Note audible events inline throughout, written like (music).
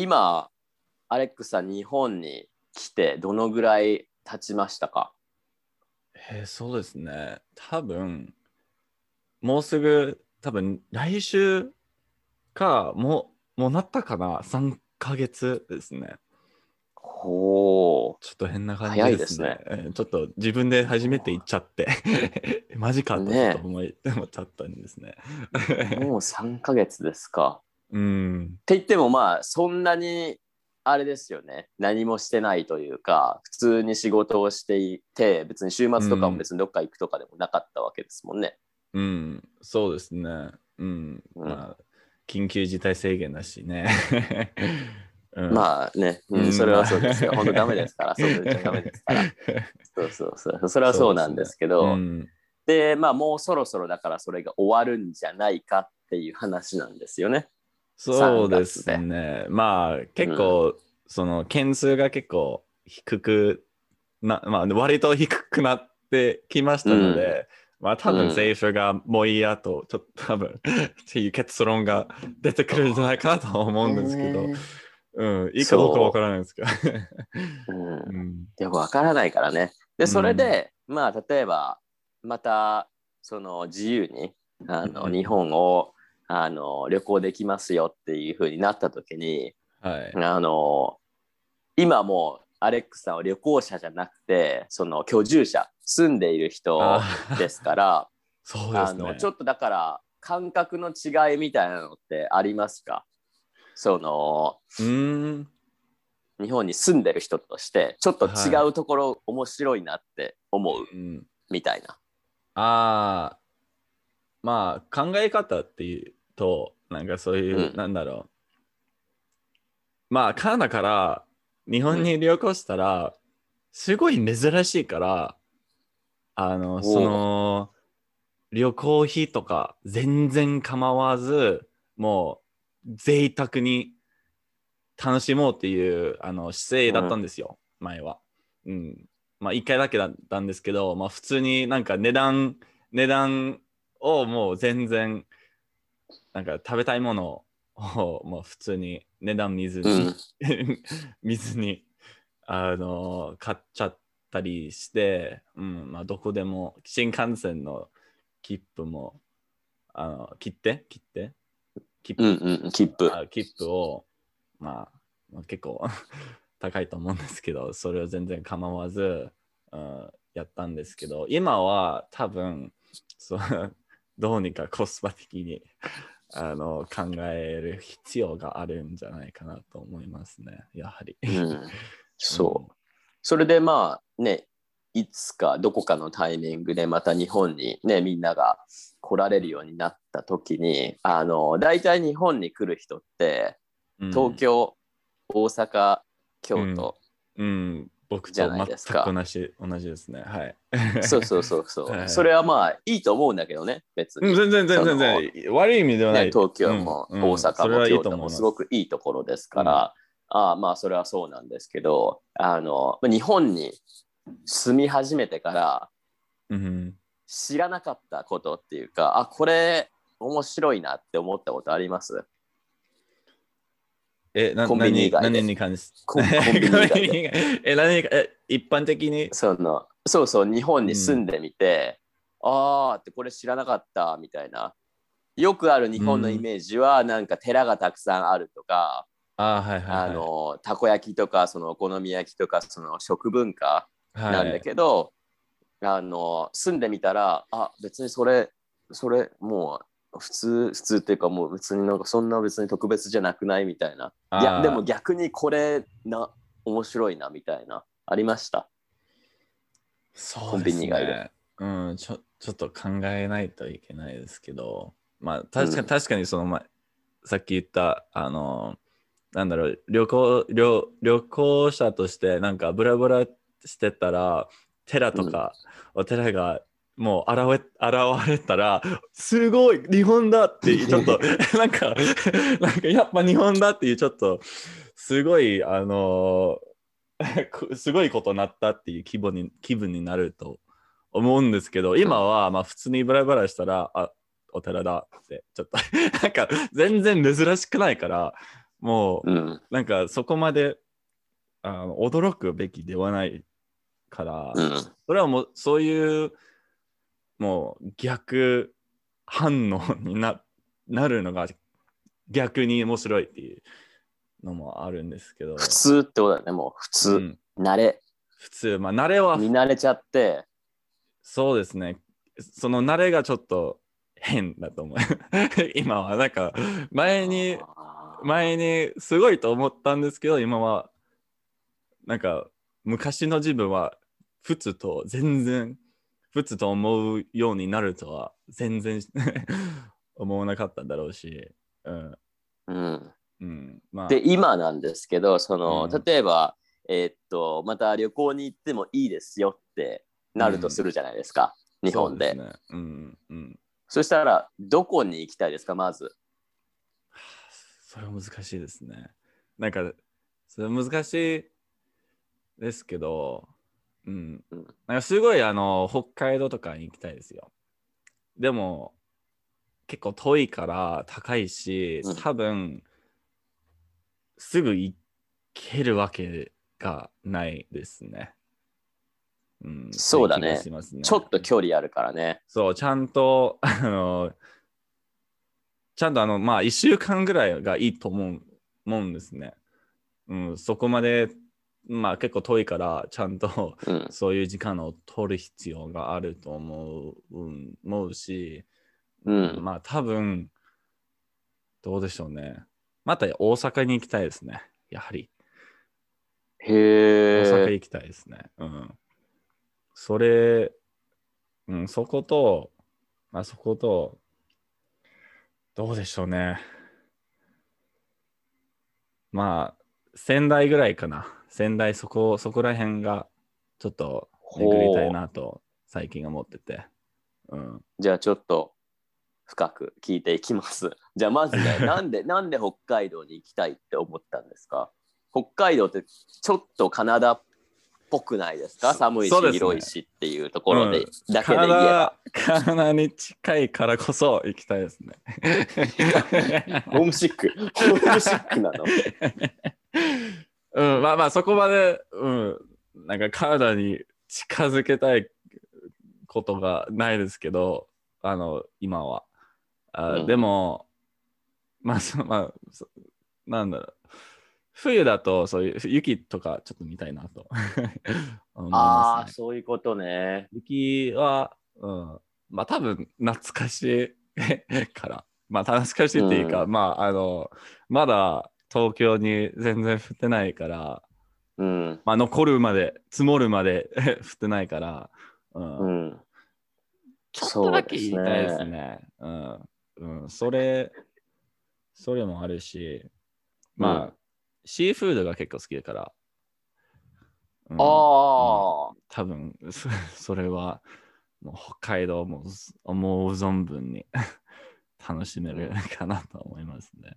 今、アレックスさん、日本に来てどのぐらい経ちましたか？えーそうですね。多分、もうすぐ、多分来週か、もう、もうなったかな ?3 ヶ月ですね。ほちょっと変な感じでねですすね。えーちょっと自分で初めて言っちゃって、(laughs) マジかとちょっと思い、思っちゃったんですね。う。もう3ヶ月ですか。うん。って言ってもまあそんなにあれですよね何もしてないというか普通に仕事をしていて別に週末とかも別にどっか行くとかでもなかったわけですもんね。うん、そうですね。うん。うんまあ、緊急事態宣言だしね。(laughs) うんまあね、ううんん、それはそうですよ。(laughs) 本当ダメですから、そうダメですから。(laughs) そうそうそう。それはそうなんですけど、うんで、まあもうそろそろだからそれが終わるんじゃないかっていう話なんですよね。そうですね。まあ結構、その件数が結構低くな、まあ割と低くなってきましたので、まあ多分うん。政府がもういいやと、ちょっと多分っていう結論が出てくるんじゃないかなと思うんですけど、うん、いいかどうかわからないですけど。(laughs) うん。うん。よくわからないからね。で、それで、まあ、例えば、また、その、自由に、あの、うん。日本を、あの、旅行できますよっていうふうになった時に、はい。あの、今もう、アレックスさんは旅行者じゃなくて、その、居住者、住んでいる人あですから、(laughs) そうですね。あの、ちょっとだから、感覚の違いみたいなのってありますか？その、うーん。日本に住んでる人としてちょっと違うところ面白いなって思ううんみたいな。ああ、まあ考え方っていうと、なんかそういう、うんなんだろう。まあカナダから日本に旅行したら、すごい珍しいから、あの、その、旅行費とか全然構わず、もう贅沢に楽しもうっていうあの姿勢だったんですよ、前は。うん。まあ一回だけだったんですけど、まあ普通になんか値段、値段をもう全然、なんか食べたいものを (laughs) もう普通に値段見ずうに、ん。(laughs) 見ずに、あの、買っちゃったりして、うん、まあどこでも、新幹線の切符も、あの、切って、切って、切符？うんうん。切符。あ切符を、まあ、まあ、結構 (laughs) 高いと思うんですけど、それを全然構わず、うん、やったんですけど、今は多分、そうどうにかコスパ的にあの考える必要があるんじゃないかなと思いますね、やはり。うん。(laughs) そう。それでまあね、いつかどこかのタイミングでまた日本にね、みんなが来られるようになった時に、あの、大体日本に来る人って、うん東、京、大阪、京都、うん、僕じゃと全ないですか。く同じ同じですね。はい。そうそうそうそう、(laughs) はい。それはまあいいと思うんだけどね、別に。うん全然全然全然。悪い意味ではない。ね、東京もうんうん。大阪も京都もすごくいいところですから、ああまあそれはそうなんですけどあの日本に住み始めてからうん。知らなかったことっていうかあこれ面白いなって思ったことあります？え、なコンビニ以外で何何に関してコンコンビニ以外。で (laughs) え、何かえ、一般的に？そのそうそう日本に住んでみて、ああってこれ知らなかったみたいな。よくある日本のイメージはなんか寺がたくさんあるとか、あはいはい、はい。あのたこ焼きとかそのお好み焼きとかその食文化はい、なんだけど、あの住んでみたらあ別にそれそれもう普通普通っていうかもう別になんかそんな別に特別じゃなくないみたいな。いやでも逆にこれな面白いなみたいなありました。そうコンビニ以外で。うんちょ、ちょっと考えないといけないですけど、まあ確か確かにその、まあ、さっき言った、あの、なんだろう、旅行、旅旅行者としてなんかブラブラしてたら、寺とか、お寺がもう現れ現れたら、すごい日本だっていう、(laughs) ちょっと、(laughs) なんか、(laughs) なんかやっぱ日本だっていう、ちょっと、すごい、あのこすごいことになったっていう気分に気分になると思うんですけど、今はまあ普通にブラブラしたら、あお寺だって、ちょっとなんか全然珍しくないから、もう、うん。なんかそこまであの驚くべきではないから、うん。それはもうそういうもう逆反応にななるのが逆に面白いっていうのもあるんですけど、普通ってことだね、もう普う通。ん慣れ。普通、まあ慣れは見慣れちゃって、そうですね。その慣れがちょっと変だと思う。(laughs) 今はなんか前に前にすごいと思ったんですけど今はなんか昔の自分は普通と全然普通と思うようになるとは全然 (laughs) 思わなかっただろうし、うんうん。うん、まあで、今なんですけど、その、うん例えば、えーっと、また旅行に行ってもいいですよってなるとするじゃないですか、日本で。そうすねうんうん、そしたら、どこに行きたいですか、まず？(sighs) それは難しいですね。なんかそれは難しいですけど、うん、うんなんかすごいあの北海道とかに行きたいですよ。でも結構遠いから高いしうん、多分、すぐ行けるわけがないですね。うん、そうだねねちょっと距離あるからね。そう、ちゃんと、あの、ちゃんとあの、まあ、1週間ぐらいがいいと思う思うんですね。うん、そこまで、まあ、結構遠いから、ちゃんとうん。そういう時間を取る必要があると思う,、うん、思うし、うん。まあ、多分、どうでしょうね。また大阪に行きたいですね。やはり。へえ。大阪行きたいですね。うん。それ、うん、そこと、まあそこと、どうでしょうね。まあ、仙台ぐらいかな。仙台、そこ、そこら辺が、ちょっと巡りたいなと、最近思ってて。うん。じゃあちょっと深く聞いていきます。(laughs) じゃあまずね、(laughs) なんで、なんで北海道に行きたいって思ったんですか？北海道ってちょっとカナダっぽくないですか？そ寒いし、ね広いしっていうところで、うんだけで言えば。カナダに近いからこそ行きたいですね。(laughs) ホームシック。ホームシックなの。うん、まあまあそこまで、うん、なんかカナダに近づけたいことがないですけど、あの、今は。あうんでも、まあ、そ (laughs) まあそ、なんだろう。冬だとそういう雪とかちょっと見たいなと (laughs) 思いああ、ますね。そういうことね。雪は、うん、まあ多分懐かしいから、まあ懐かしいっていうか、うんまああの、まだ東京に全然降ってないから、うん。まあ残るまで、積もるまで (laughs) 降ってないから、うん。うん。ちょっとだけ言いたいですね。うん、うん、それ、それもあるし、まあ、うんシーフードが結構好きだから、うん。ああ、多分そ (laughs) それはもう北海道も思う存分に (laughs) 楽しめるかなと思いますね。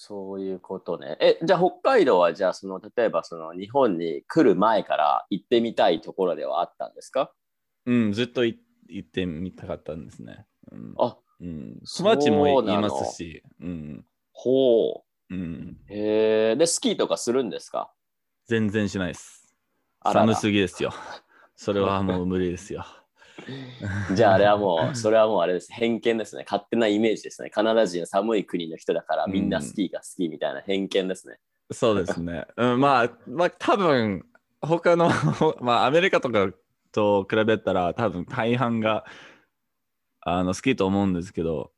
そういうことね。え、じゃあ北海道はじゃあその例えばその日本に来る前から行ってみたいところではあったんですか？うん、ずっとい行ってみたかったんですね。うん、あ、うん、そう友達もいますし、うんほうん、う。へえ。で、スキーとかするんですか？全然しないです。あらら寒すぎですよ。(laughs) それはもう無理ですよ。(laughs) じゃああれはもう、それはもうあれです。偏見ですね。勝手なイメージですね。カナダ人は寒い国の人だからみんなスキーが好きみたいな偏見ですね。そうですね。うん、まあ、まあ、多分他の、(laughs) まあ、アメリカとかと比べたら、多分大半があの好きと思うんですけど、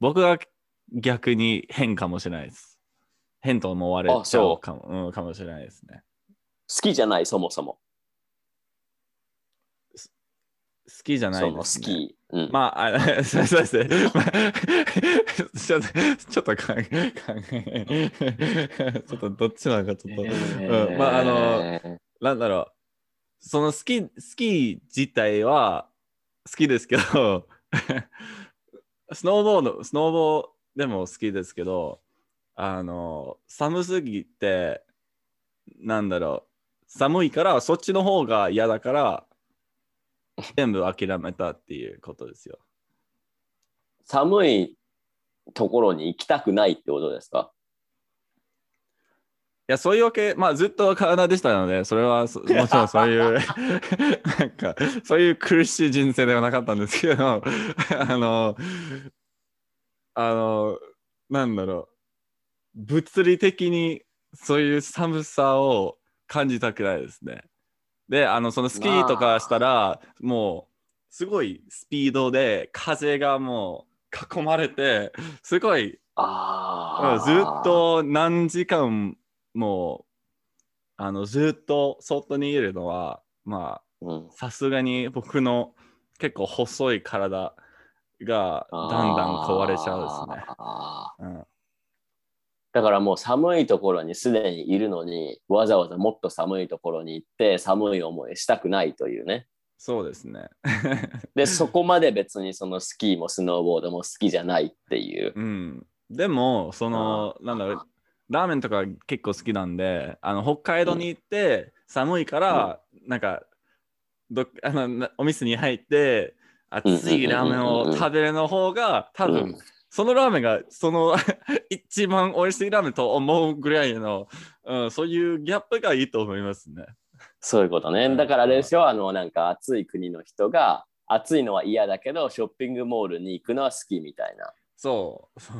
僕は逆に変かもしれないです。変と思われちゃうかもうん、かもしれないですね。好きじゃない、そもそも。好きじゃなそのいです、ね。スキー。うん。まあ、あ (laughs) そうそうですね。まあ (laughs) ちょっと、ちょっと考え、考え、(laughs) ちょっとどっちなのかちょっと、うん、まあ、あの、なんだろう、そのスキー、スキー自体は好きですけど、スノーボード、スノーボーでも好きですけど、あの、寒すぎて、なんだろう、寒いからそっちの方が嫌だから、(laughs) 全部諦めたっていうことですよ。寒いところに行きたくないってことですか？や、そういうわけ、まあずっとカナダでしたので、それはそもちろんそういう、(laughs) なんか、そういう苦しい人生ではなかったんですけど、あの、あの、なんだろう、物理的にそういう寒さを感じたくないですね。で、あの、そのスキーとかしたら、もう、すごいスピードで風がもう囲まれて、すごいああ。ずっ。と何時間もあのずっと外にいるのはまうんあさすがに僕の結構細い体がだんだん壊れちゃうですね。うん、だからもう寒いところにすでにいるのに、わざわざもっと寒いところに行って寒い思いしたくないというね。そうですね。(laughs) (laughs) で、そこまで別にそのスキーもスノーボードも好きじゃないっていう。うん、でもそのなんだろうラーメンとか結構好きなんであの北海道に行って寒いから、なんかどっあのなお店に入って熱いラーメンを食べるの方が多分、うんそのラーメンがその (laughs) 一番美味しいラーメンと思うぐらいの、うん、そういうギャップがいいと思いますね。そういうことね。だからあれですよ、あの、なんか暑い国の人が、暑いのは嫌だけど、ショッピングモールに行くのは好きみたいな。そう。そ (laughs)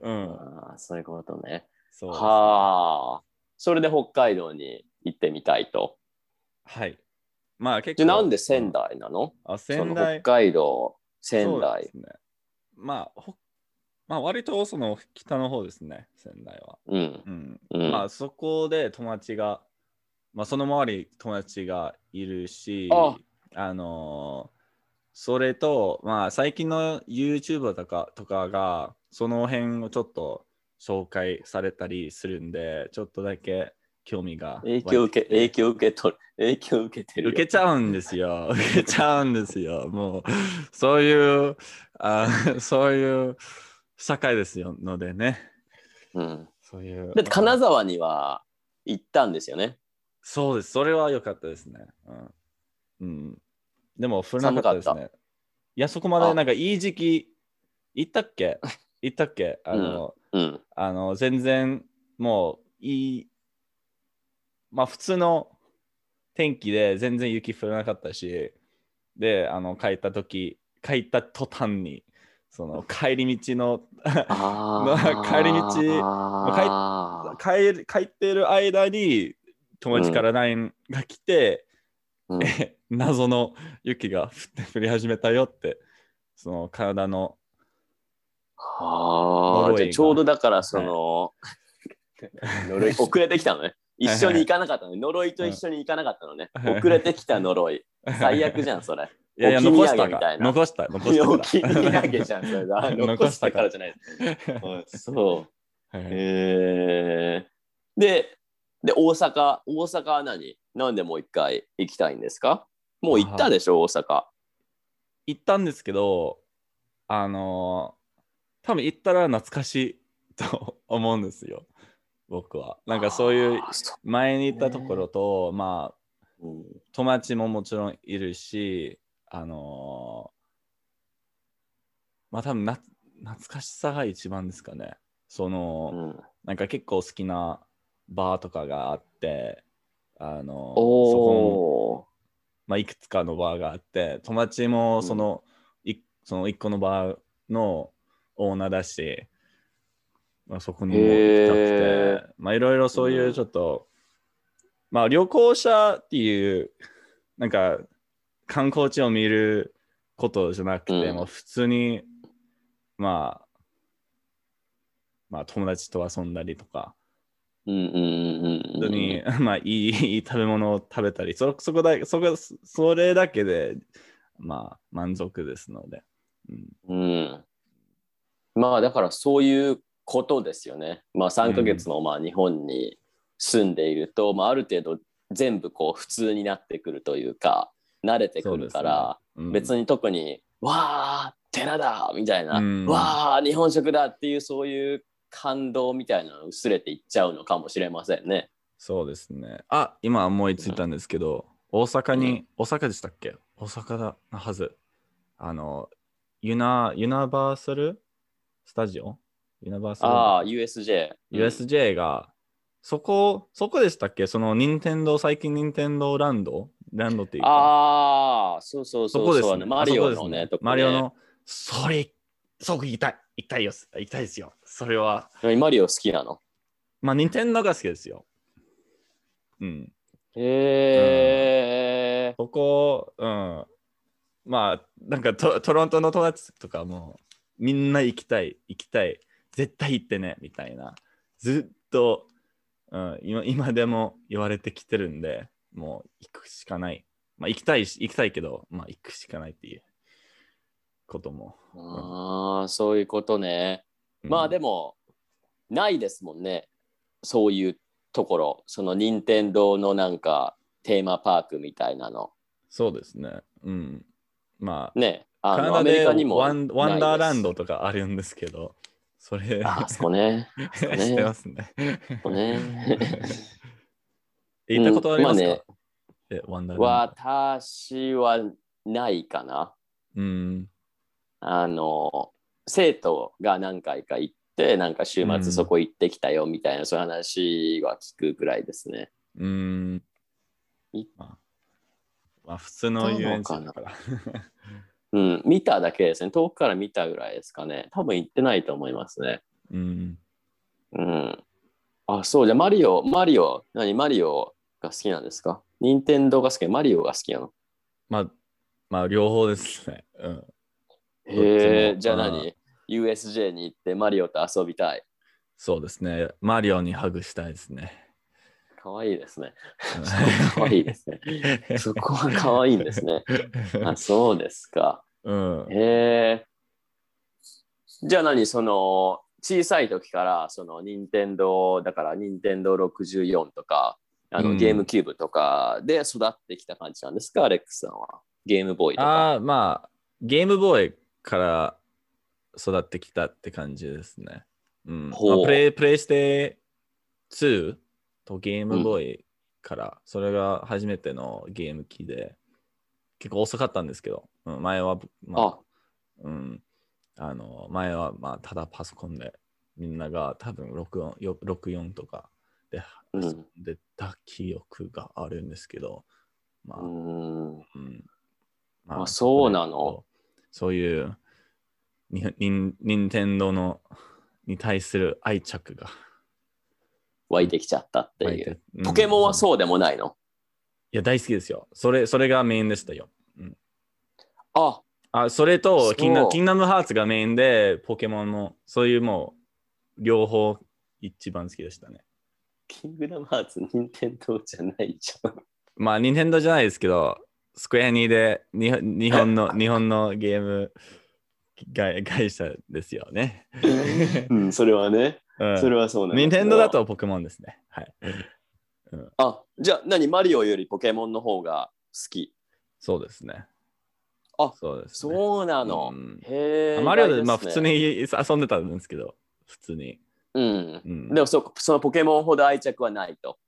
ううん。あーそういうことね。そう。はあ。それで北海道に行ってみたいと。はい。まあ結で、構。なんで仙台なの、あ、その仙台北。海道、仙台。すね。まあ、ほまあ、割とその北の方ですね、仙台は。うん。うん。うん。まあ、そこで友達が、まあ、その周り友達がいるし、ああのーそれと、まあ、最近の YouTuber とかとかが、その辺をちょっと紹介されたりするんで、ちょっとだけ興味が影響受け、影響受け取る。影響受けてるよ。受けちゃうんですよ。(laughs) 受けちゃうんですよ。もう、そういう、あそういう社会ですよのでね。うん。そういう。だって金沢には行ったんですよね。そうです。それは良かったですね。うん。うん、でも、降らなかったです寒ね。いや、そこまであなんかいい時期、行ったっけ？行ったっけ？あの、うん。あの、全然もういい、まあ普通の天気で全然雪降らなかったし、で、あの、帰った時、帰った途端に、その帰り道の。(laughs) 帰り道あ帰る帰ってる間に友達から LINE が来て、うんえ謎の雪が降って降り始めたよって、その体の、はあ、ちょうどだからその、(laughs) 呪い遅れてきたのね。一緒に行かなかったのね。呪いと一緒に行かなかったのね。はい遅れてきた呪い。最悪じゃん、それ。いやいや、残したみたいな残した、残したから。お気に上げじゃん、それだ。残 (laughs) 残したかかららじゃない。うんそう。はいへえで、で、大阪、大阪は何？なんでもう一回行きたいんですか？もう行ったでしょ、大阪。行ったんですけど、あのー多分行ったら懐かしいと思うんですよ、僕は。なんかそういう前に行ったところと、まあ、ううん。友達ももちろんいるし、あのーまあ多分な懐かしさが一番ですかね。その、うん。なんか結構好きなバーとかがあって、あのーそこおー。まあ、いくつかのバーがあって友達もその,、いその1個のバーのオーナーだし、まあ、そこにも行きたくへてまあいろいろそういうちょっと、まあ旅行者っていうなんか観光地を見ることじゃなくて、うん。もう普通にまあまあ友達と遊んだりとか。うんうんうんうん本当に、まあいいいい食べ物を食べたりそそこだそこそれだけでまあ満足ですので、うん、うん。まあだからそういうことですよね。まあ3ヶ月もまあ日本に住んでいると、まあある程度全部こう普通になってくるというか慣れてくるから、うん別に特に「わあ寺だ!」みたいな「うんわあ日本食だ!」っていうそういう感動みたいなの薄れていっちゃうのかもしれませんね。そうですねあ今思いついたんですけど大阪に、大阪でしたっけ？大阪だなはずあのユナユナバーサルスタジオ？ユナバーああ USJ。USJ がそこ、そこでしたっけ？その任天堂最近任天堂ランド？ランドっていうか。ああ、そうそうそうそこです、ね。そうマリオのね、ねマリオの、それ、そこ行きたい。行きたいよ。行きたいですよ。それは、マリオ好きなの？まあ、任天堂が好きですよ。うん。へえ、そこ、うん。まあ、なんかトトロントの友達とかも、みんな行きたい、行きたい、絶対行ってね、みたいな。ずっと、うん、今今でも言われてきてるんで、もう行くしかない。まあ、行きたいし、行きたいけど、まあ、行くしかないっていうことも。ああ、そういうことね。うんまあでも、ないですもんね。そういうところ。その任天堂のなんかテーマパークみたいなの。そうですね。うん。まあ、ね。あのアカナダでメリカにもワンワンダーランドとかあるんですけど、それ。あそこね。知ってますね。そこね。(laughs) 行ったことありますか、うんまあね。私はないかな。うん。あの、生徒が何回か行って、なんか週うん末そこ行ってきたよみたいな、そういう話は聞くぐらいですね。うん。いまあ、まあ、普通の遊園地だから。(laughs) うん、見ただけですね。遠くから見たぐらいですかね。多分行ってないと思いますね。うん。うん。あ、そう、じゃあマリオ、マリオ、何マリオが好きなんですか？任天堂が好き、マリオが好きなの？まあ、まあ、両方ですね。うん。へえ、じゃあうん何 ?USJ に行ってマリオと遊びたい。そうですね。マリオにハグしたいですね。かわいいですね。かわいいですね。そこはかわいいんですね。(laughs) あ、そうですか。うん。へえ。じゃあ何その小さい時からその任天堂だから任天堂64とかあの、うんゲームキューブとかで育ってきた感じなんですか？アレックスさんは。ゲームボーイとか。ああ、まあ、ゲームボーイから育ってきたって感じですね。うん。まあ、プレイプレイステ2とゲームボーイから、それが初めてのゲーム機で、結構遅かったんですけど、うん、前は、まああ、うん、あの前はまあただパソコンでみんなが多分64よ64とかでうん。遊んでた記憶があるんですけど、まあ、うーん。うん。あそうなの？そういうにに任天堂のに対する愛着が湧いてきちゃったって湧いう。うんポケモンはうそうでもないの？いや大好きですよそれそれがメインでしたよあ、あそれとキンダキンダムハーツがメインでポケモンもそういうもう両方一番好きでしたねキングダムハーツ、任天堂じゃないじゃん。まあ、ニンテンドーじゃないですけど、スクエアニでに日本の (laughs) 日本のゲーム会会社ですよね。うん、それはね。うんそれはそうなんですニンテンドーだとポケモンですね。はい。あ、じゃあ何マリオよりポケモンの方が好き。そうですね。あそうです、ね。そうなの。うんへえ。マリオで、まあ普通。に遊んでたんですけど、普通に。うん。うん、でもそそのポケモンほど愛着はないと。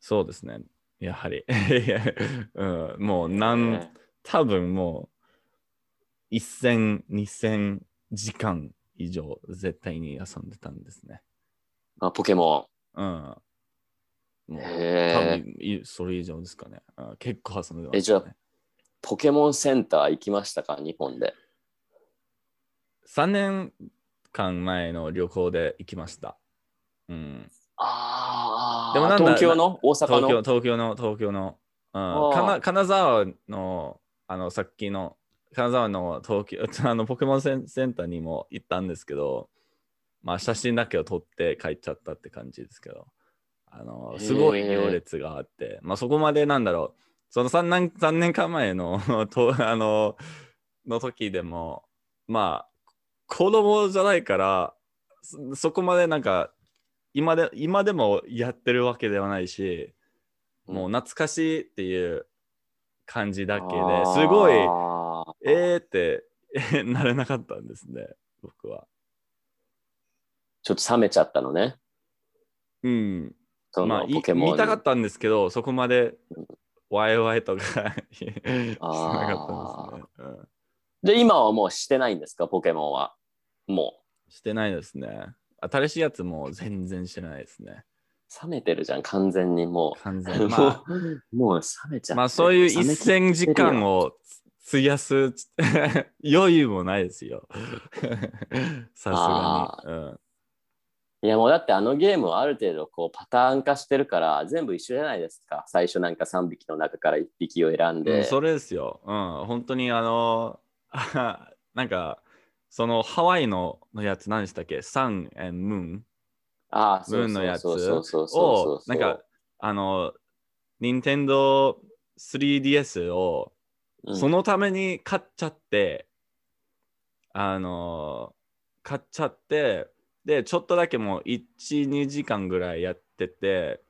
そうですね。やはり。(laughs) うん、もう何、ね多分もう1000、2000時間以上絶対に遊んでたんですね。あポケモうん。もうン。多。分いそれ以上ですかね。うん結構遊んでまえじゃあ。ポケモンセンター行きましたか？日本で。3年間前の旅行で行きました。うん、ああ。でもなんだ東京の？大阪東京の東京の東京の、うん、あーかな金沢のあのさっきの金沢の東京 (laughs) あのポケモンセンセンターにも行ったんですけど、まあ写真だけを撮って帰っちゃったって感じですけど、あのすごい行列があって、まあそこまでなんだろう、その3年 ,3 年間前の (laughs) とあのの時でも、まあ子供じゃないから、そそこまでなんか今で今でもやってるわけではないし、もう懐かしいっていう感じだけですごい、えーってえなれなかったんですね、僕は。ちょっと冷めちゃったのね。うん。そまあ、いのポケモンに。見たかったんですけど、そこまでワイワイとかしなかったんですね。うんで、今はもうしてないんですか？ポケモンは。もしてないですね。新しいやつも全然知らないですね。冷めてるじゃん、完全にも完う。全に。まもう、(laughs) もう冷めちゃってあ、まあそういう一戦時間を費やす (laughs) 余裕もないですよ。(laughs) さあすがに。うんいやもうだってあのゲームはある程度こうパターン化してるから全部一緒じゃないですか。最初なんか3匹の中から1匹を選んうんで。それですよ。うん、本当にあの、(laughs) なんか、そのハワイののやつ何でしたっけ？サン・エン・ムーンああ、そうムーンのやつ？そうそうそうそうを、なんか、あの、任天堂 3DS をうん。そのために買っちゃって、あの、買っちゃって、で、ちょっとだけもう1、2時間ぐらいやってて、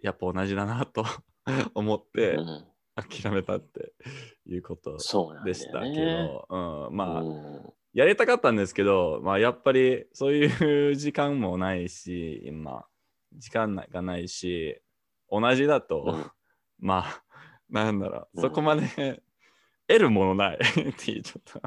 やっぱ同じだなと (laughs) 思ってうん。諦めたっていうことでしたけど、うん、まあ、うん。やりたかったんですけど、まあ、やっぱりそういう時間もないし、今、時間がないし、同じだと、うん。(laughs) まあ、なんだろう、うん。そこまで得るものない (laughs) っていう、ちょっと。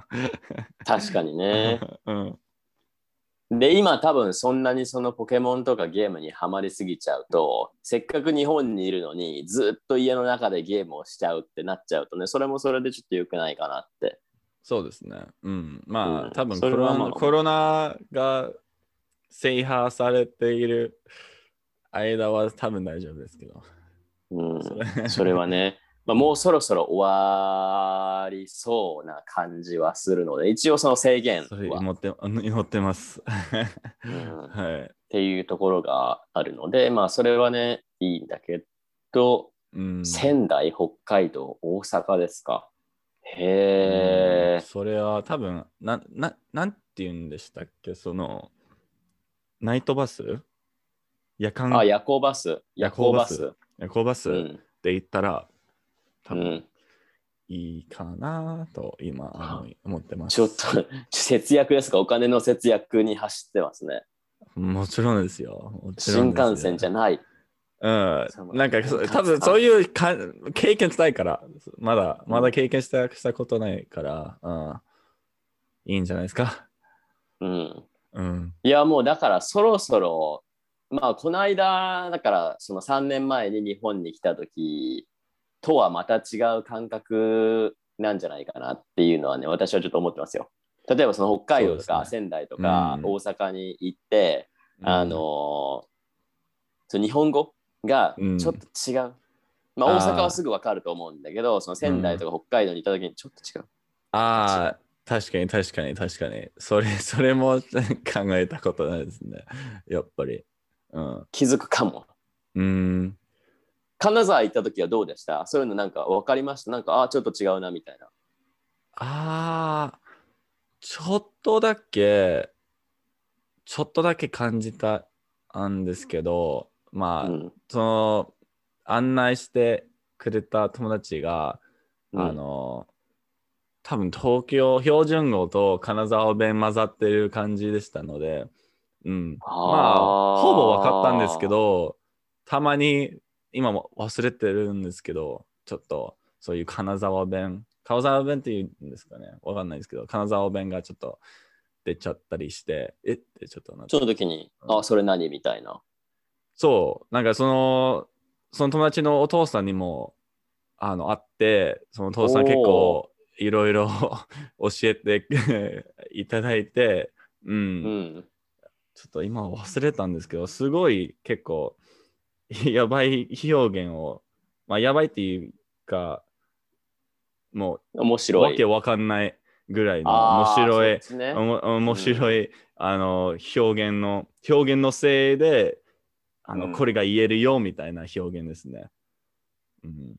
確かにね。(laughs) うん、で、今多分そんなにそのポケモンとかゲームにはまりすぎちゃうと、せっかく日本にいるのにずっと家の中でゲームをしちゃうってなっちゃうとね、それもそれでちょっと良くないかなって。そうですね。うん。まあ、うん多分コロナ、コロナが制覇されている間は多分大丈夫ですけど。うん、それ (laughs) はね、まあ、もうそろそろ終わりそうな感じはするので、一応その制限は、祈って祈ってます。うんっ (laughs) はい。ていうところがあるので、まあそれはね、いいんだけど、うん、仙台、北海道、大阪ですか？へえ。それは多分な、な、なんて言うんでしたっけ？その、ナイトバス？夜間？あ、夜行バス。夜行バス。夜行バスうん。で行ったら、多分うん、いいかなと今思ってます。ちょっと節約ですか？お金の節約に走ってますね。もちろんですよ。ですよ幹線じゃない。うん。なんか多分そういうか経験したいから、まだまだ経験したしたことないから、うん、いいんじゃないですか？うん。うん。いや、もうだからそろそろ、まあ、この間、だからその3年前に日本に来た時とはまた違う感覚なんじゃないかなっていうのはね、私はちょっと思ってますよ。例えばその北海道とか仙台とかうん大阪に行って、あのそう日本語がちょっと違う。まあ、あー大阪はすぐ分かると思うんだけど、その仙台とか北海道に行った時にちょっと違う。ああ、確かに確かに確かに。それ、(laughs) それも考えたことないですね。やっぱり。うん。気づくかも。うん。金沢行った時はどうでした？そういうのなんか分かりました？なんか、ああ、ちょっと違うなみたいな。ああ、ちょっとだけ、ちょっとだけ感じたんですけど、まあ、うん。その、案内してくれた友達が、うん。あの、多分東京標準語と金沢弁混ざってる感じでしたので、うん。まあ、ほぼ分かったんですけど、たまに今も忘れてるんですけど、ちょっとそういう金沢弁、金沢弁っていうんですかね、わかんないですけど、金沢弁がちょっと出ちゃったりして、え？ってちょっとなその時に、あ、それ何？みたいな。そう、なんかその、その友達のお父さんにも、あの、会って、そのお父さん結構いろいろ (laughs) 教えて (laughs) いただいて、うん、うん。ちょっと今忘れたんですけど、すごい結構 (laughs) やばい表現を、まあやばいっていうか、もう面白い。わけわかんないぐらいの面白い、ね面白い、あの表現の、表現のせいで、あの、うんこれが言えるよみたいな表現ですね。うん、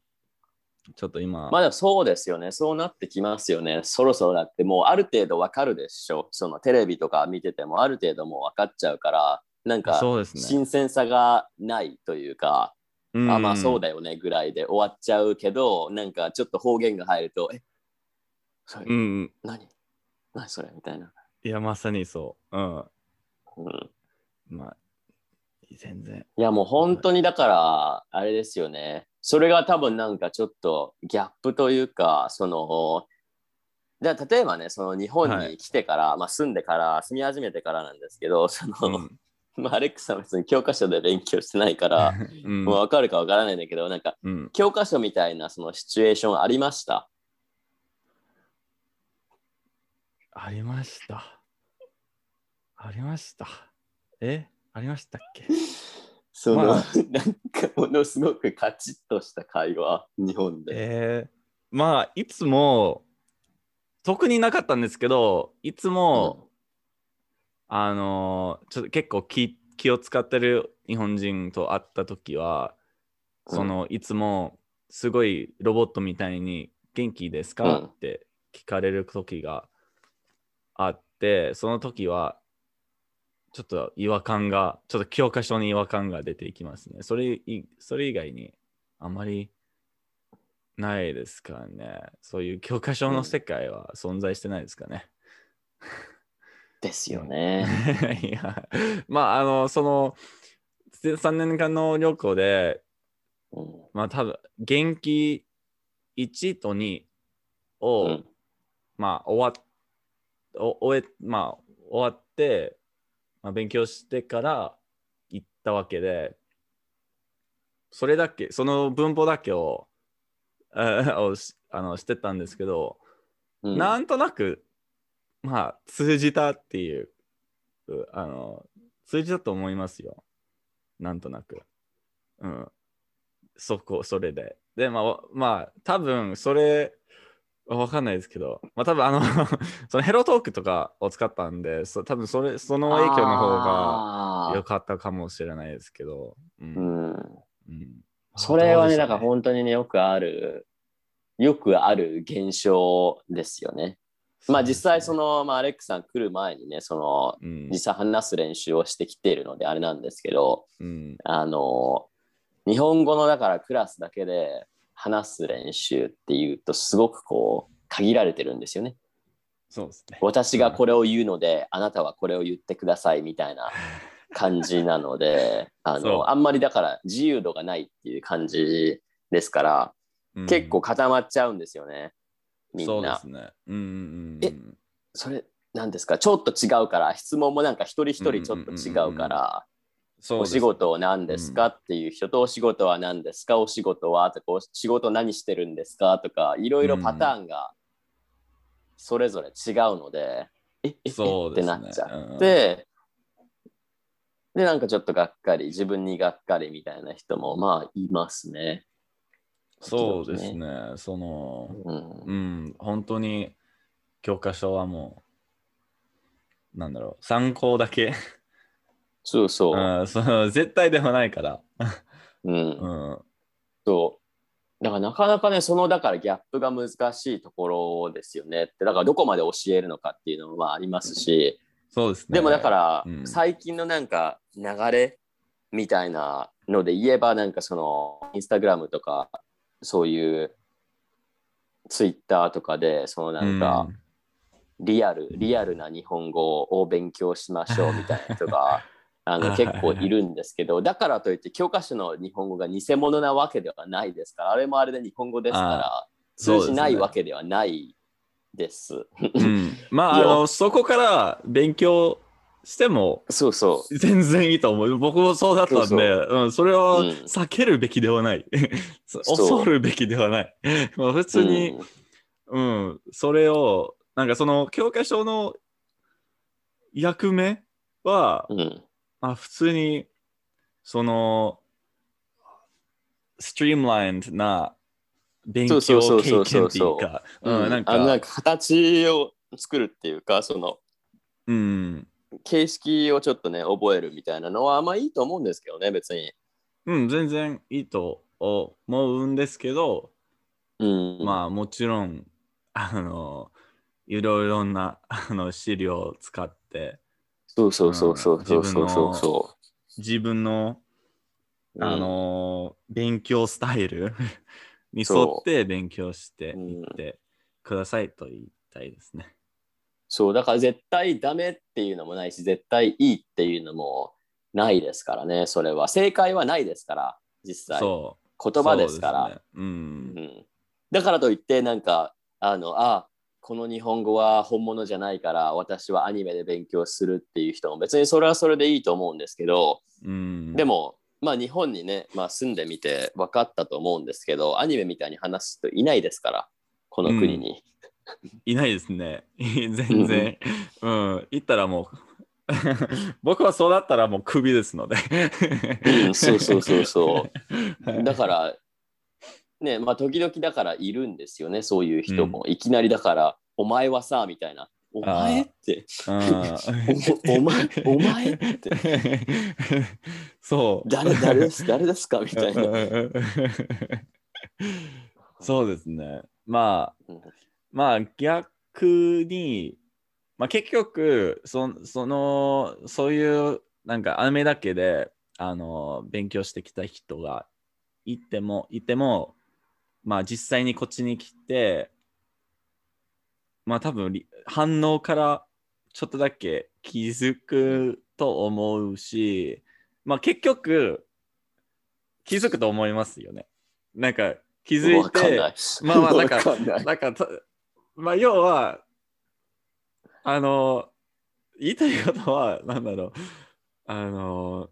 ちょっと今、まあでもそうですよね。そうなってきますよね。そろそろだってもうある程度わかるでしょ。そのテレビとか見ててもある程度もう分かっちゃうから、なんかね。新鮮さがないというか、うんあまあそうだよねぐらいで終わっちゃうけど、なんかちょっと方言が入ると、えそれ、うん、何？何それみたいな。いや、まさにそう。うん。うんまあ、全然。いやもう本当にだからあれですよね。それが多分なんかちょっとギャップというかそのじゃあ例えばねその日本に来てから、まあ、住んでから住み始めてからなんですけどその、うんまあ、アレックスさんは別に教科書で勉強してないから、(laughs) うんもう分かるか分からないんだけど、なんかうん、教科書みたいなそのシチュエーションありました？ありました。ありました。え？ありましたっけ？その、まあなんかものすごくカチッとした会話、日本で。えー、まあ、いつも、特になかったんですけど、いつも、あのーちょっと結構気気を使ってる日本人と会った時は、うんそのいつもすごいロボットみたいに元気ですか、うんって聞かれる時があって、その時はちょっと違和感が、ちょっと教科書に違和感が出ていきますね。それいそれ以外にあまりないですからね。そういう教科書の世界は存在してないですかね。ですよね。(laughs) いや、まあ、あの、その、3年間の旅行で、うん。まあ、多分元気1と2を、うん。まあ、終わっ、お終え、まあ、終わって、まあ、勉強してから行ったわけで、それだけ、その文法だけを、(laughs) あのしてたんですけど、うん。なんとなく、まあ、通じたっていう、うあの、通じたと思いますよ。なんとなく。うん。そこ、それで。で、まあ、まあ、多分、それ、わかんないですけど、まあ、多分、あの、(laughs) そのヘロトークとかを使ったんで、そ多分、それ、その影響の方が良かったかもしれないですけど。う。うんん、うんそれはね、だどうでしょうから本当にね、よくある、よくある現象ですよね。まあ実際そ、の、まあ、アレックさん来る前にね、その、うん実際話す練習をしてきているのであれなんですけど、うん、あの、日本語のだからクラスだけで話す練習っていうとすごくこう限られてるんですよね。そうですね。私がこれを言うので、あなたはこれを言ってくださいみたいな (laughs) 感じなので、あのあんまりだから自由度がないっていう感じですから、うん結構固まっちゃうんですよね。みんな。そうですね。うんうんうん。えそれなんですか？ちょっと違うから。質問もなんか一人一人ちょっと違うから、お仕事は何ですか、うん。っていう人とお仕事は何ですか？お仕事はとかお仕事何してるんですか？とかいろいろパターンがそれぞれ違うので、えええそうですね。ってなっちゃって、でなんかちょっとがっかり自分にがっかりみたいな人もまあいますね。そうですね。その、うんうん、本当に教科書はもう、なんだろう、参考だけ。そうそう。うん、その絶対ではないから。うんうん、そう。だからなかなかね、そのだからギャップが難しいところですよねって、だからどこまで教えるのかっていうのもまあありますし、そうですね。でもだからうん最近のなんか流れみたいなので言えばなんかそのインスタグラムとかそういうツイッターとかでそのなんかリアル、リアルな日本語を勉強しましょうみたいな人が (laughs) あの結構いるんですけどだからといって教科書の日本語が偽物なわけではないですからあれもあれで日本語ですから通じないわけではないです。うん、まあ (laughs) そこから勉強してもそうそう。全然いいと思う。僕もそうだったんで、そううん、それはうん避けるべきではない。(laughs) そう恐るべきではない。まあ普通に、うん、それを、なんかその教科書の役目は、うん、うんまあ、普通に、その、ストリームラインな勉強そうそう経そうそう験っていうか、うん、なんか形を作るっていうかそのうん、形式をちょっとね覚えるみたいなのはまあいいと思うんですけどね別に。うん、全然いいと思うんですけど、うん、まあもちろん、あの、いろいろなあの資料を使って、そうそうそうそうそうそうそうそ自分の、う。あの、勉強スタイルに沿って勉強してうんいってくださいと言いたいですね。そうだから絶対ダメっていうのもないし絶対いいっていうのもないですからねそれは正解はないですから実際。言葉ですからねうんう。ん、だからといってなんかあのあこの日本語は本物じゃないから私はアニメで勉強するっていう人も別にそれはそれでいいと思うんですけど、うん、でもまあ日本にね、まあ、住んでみて分かったと思うんですけどアニメみたいに話す人いないですからこの国に。(laughs) いないですね。(laughs) 全然。うん。行ったらもう、(laughs) 僕はそうだったらもうクビですので。うん、そうそうそうそう。だから、ね、まあ時々だからいるんですよね、そういう人も。いきなりだから、お前はさ、みたいな。お前って、おお前、お前って、そう。誰誰です誰ですかみたいな。そうですね。まあ、うんまあ逆に、まあ、結局そそのそういうなんかアニメだけであの勉強してきた人がいてもいてもまあ実際にこっちに来てまあ多分り反応からちょっとだけ気づくと思うしまあ結局気づくと思いますよね。なんか気づいてない。まあまあなんかなんかた、まあ、要は、あの、言いたいことは、なんだろう、あの、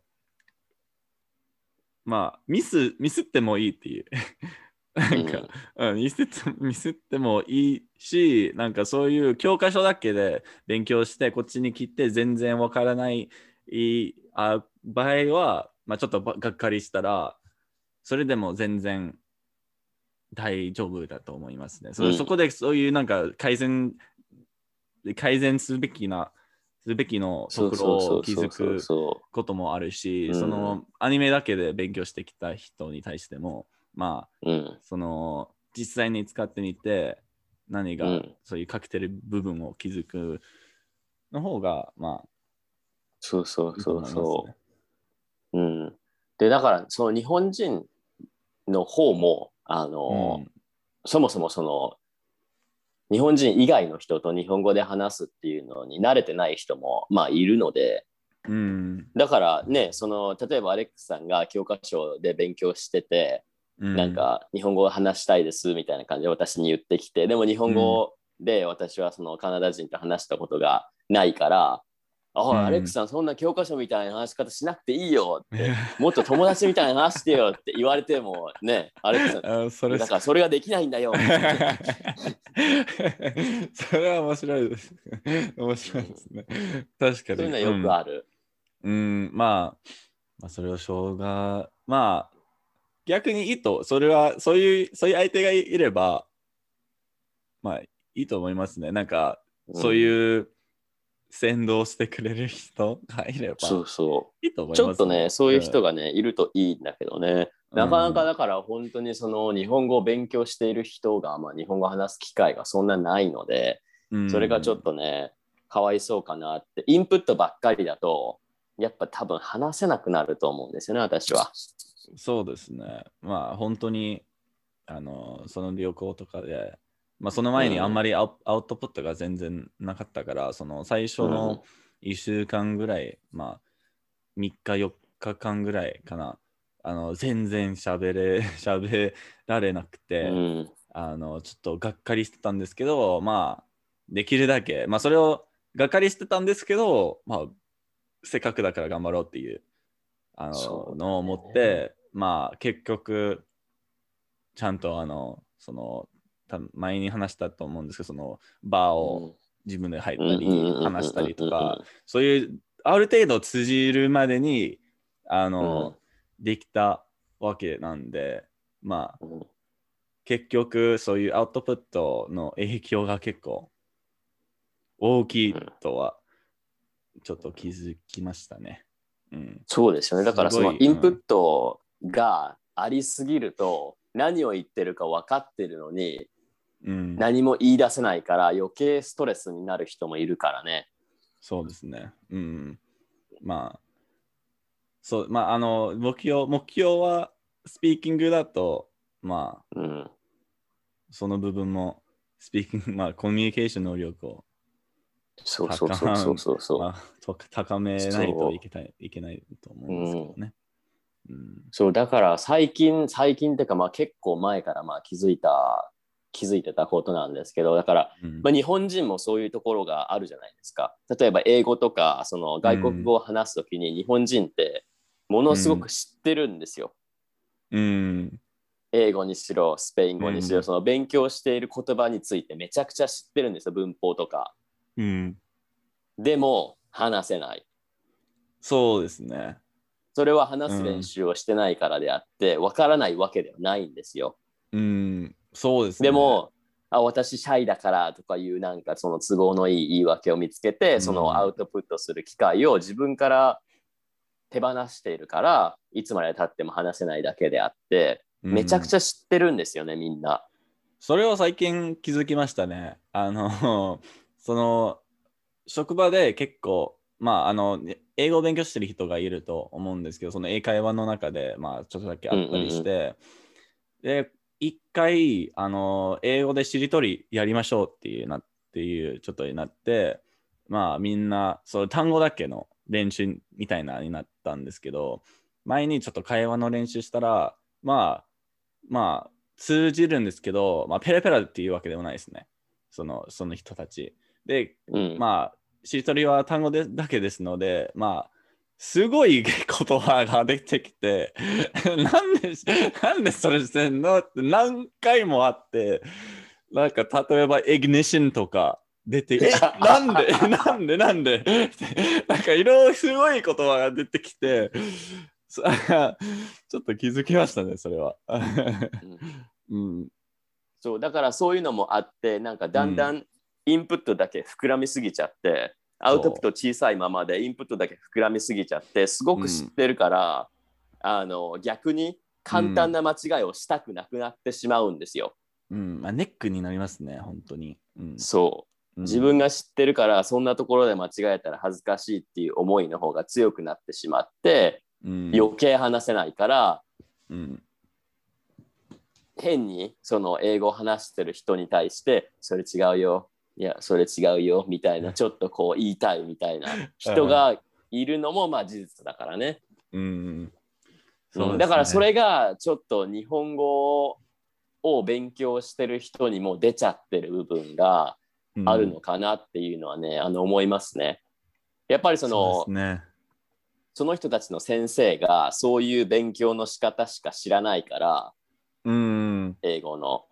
まあ、ミス、ミスってもいいっていう。(laughs) なんか、うん、ミスってミスってもいいし、なんかそういう教科書だけで勉強して、こっちに来て全然わからないあ場合は、まあ、ちょっとばがっかりしたら、それでも全然大丈夫だと思いますね。そうんそこでそういうなんか改善、改善すべきな、すべきのそうところそうそうを気づそうそうくそこともあるし、うんそのアニメだけで勉強してきた人に対しても、まあ、う。うん。その実際に使ってみて何がうんそういう欠けてる部分を気づくの方が、まあ、そうそういいと思いますそうそねう。うん。で、だから、その日本人の方も、あの、そもそもその、日本人以外の人と日本語で話すっていうのに慣れてない人も、まあ、いるので、うん。うんだからね、その、例えばアレックスさんが教科書で勉強してて、うんなんか日本語を話したいですみたいな感じで私に言ってきてでも日本語で私はそのカナダ人と話したことがないから「あ、うんアレックスさんそんな教科書みたいな話し方しなくていいよ」ってもっと友達みたいな話してよって言われてもね (laughs) アレックスさんあそれだからそれができないんだよ。(laughs) それは面白いです。面白いですね。確かに。そういうのはよくある。うん、うんまあ、まあ、それをしょうが、まあ、逆にいいと、それは、そういう、そういう相手がいれば、まあ、いいと思いますね。なんか、そうういう先導してくれる人？がいれば、そうそいいと思う。います、ちょっとね、そういう人が、がね、いるといいんだけどね。なかなかだから本当にその日本語を勉強している人が、まあ、日本語を話す機会がそんなないので、うんそれがちょっとね、かわいそうかなって、インプットばっかりだと、やっぱ多分話せなくなると思うんですよね、私は。そうですね。まあ本当にあのその旅行とかで、まあ、その前にあんまりアウ,、トプットが全然なかったから、その最初の1週間ぐらい、まあ3日4日間ぐらいかな、あの全然喋れ (laughs) 喋られなくて、うん、あのちょっとがっかりしてたんですけど、まあできるだけ、まあそれをがっかりしてたんですけど、まあせっかくだから頑張ろうっていうあののを思って、まあ結局ちゃんとあのそのた前に話したと思うんですけどそのバーを自分で入ったり話したりとかそういうある程度通じるまでにあの、できたわけなんでまあうん、うん結局そういうアウトプットの影響が結構大きいとはちょっと気づきましたね。うん、そうですよね。だからそのインプットがありすぎると、何を言ってるか分かってるのに、うん、何も言い出せないから余計ストレスになる人もいるからね。そうですね。うん。まあ、そう、まあ、あの、目標、目標はスピーキングだと、まあ、うん、その部分も、スピーキング、まあ、コミュニケーション能力を、そうそうそうそうそうそう。まあ、と高めないといけないいけないと思うんですけどね。うんそうだから最近最近っていうかまあ結構前からまあ気づいた気づいてたことなんですけどだから、うん。まあ、日本人もそういうところがあるじゃないですか。例えば英語とかその外国語を話すときに日本人ってものすごく知ってるんですよ、うん。英語にしろスペイン語にしろ、うん。その勉強している言葉についてめちゃくちゃ知ってるんですよ文法とか。うん。でも話せない。そうですね。それは話す練習をしてないからであってわからないわけではないんですよ。うん。そうですね。でも、あ私シャイだからとかいうなんかその都合のいい言い訳を見つけて、うんそのアウトプットする機会を自分から手放しているからいつまでたっても話せないだけであってうんめちゃくちゃ知ってるんですよね、みんな。それを最近気づきましたね。あの、(laughs) その、職場で結構、まあ、あの、英語を勉強してる人がいると思うんですけど、その英会話の中で、まあ、ちょっとだけあったりして、で、一回、あの、英語でしりとりやりましょうっていうなっていう、ちょっとになって、まあ、みんな、そう、単語だけの練習みたいなになったんですけど、前にちょっと会話の練習したら、まあ、まあ、通じるんですけど、まあ、ペラペラっていうわけでもないですね。そのその人たち。で、うんまあ、しりとりは単語でだけですので、まあ、すごい言葉が出てきて、(laughs) なんで、なんでそれしてんのって何回もあって、なんか例えば、イグニッションとか出て、え、(laughs) なんで、なんで、なんで、なんかいろいろすごい言葉が出てきて、そ (laughs) ちょっと気づきましたね、それは。うん。うん、そうだからそういうのもあってなんかだんだん。インプットだけ膨らみすぎちゃって、アウトプット小さいままでインプットだけ膨らみすぎちゃってすごく知ってるから、あの逆に簡単な間違いをしたくなくなってしまうんですよ。うん。まあ、ネックになりますね、本当に。うん。そう。うん。自分が知ってるからそんなところで間違えたら恥ずかしいっていう思いの方が強くなってしまってうん。余計話せないからうん。変にその英語を話してる人に対してそれ違うよいやそれ違うよみたいなちょっとこう言いたいみたいな (laughs) 人がいるのもまあ事実だからね。うんねだからそれがちょっと日本語を勉強してる人にも出ちゃってる部分があるのかなっていうのはね、あの思いますね。やっぱりそのそね。その人たちの先生がそういう勉強の仕方しか知らないからうん、英語の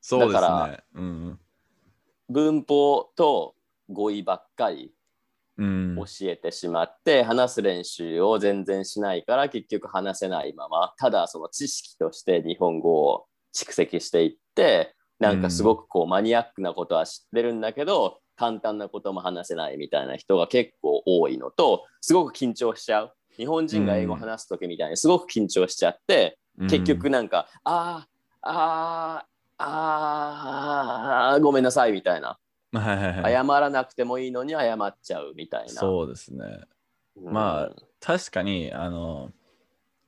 そうですだからね。うん文法と語彙ばっかりうん。教えてしまって、話す練習を全然しないから結局話せないまま。ただその知識として日本語を蓄積していってなんかすごくこうマニアックなことは知ってるんだけど簡単なことも話せないみたいな人が結構多いのとすごく緊張しちゃう。日本人が英語を話す時みたいにすごく緊張しちゃって、結局なんか、あーあーあーごめんなさいみたいなうん、はいはいはい謝らなくてもいいのに謝っちゃうみたいな。そうですね。うんまあ確かに、あの、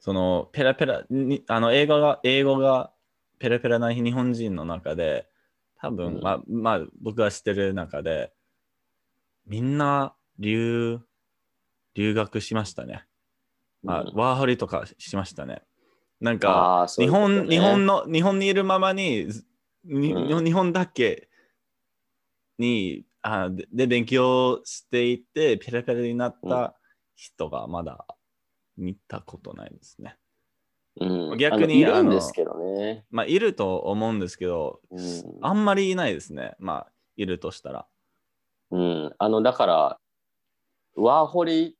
そのペラペラに、あの英語が、英語がペラペラな日本人の中で、多分、うんまあ、まあ、僕が知ってる中で、みんな留、留学しましたね。あうんワーホリとかしましたね。なんか、日本、日本の、日本にいるままに、ずにうん日本だけにあでで勉強していて、ペラペラになった人がまだ見たことないですね。うん逆にいるんですけどね。まあ、いると思うんですけど、うんあんまりいないですね。まあ、いるとしたら。うん、あのだからワーホリ、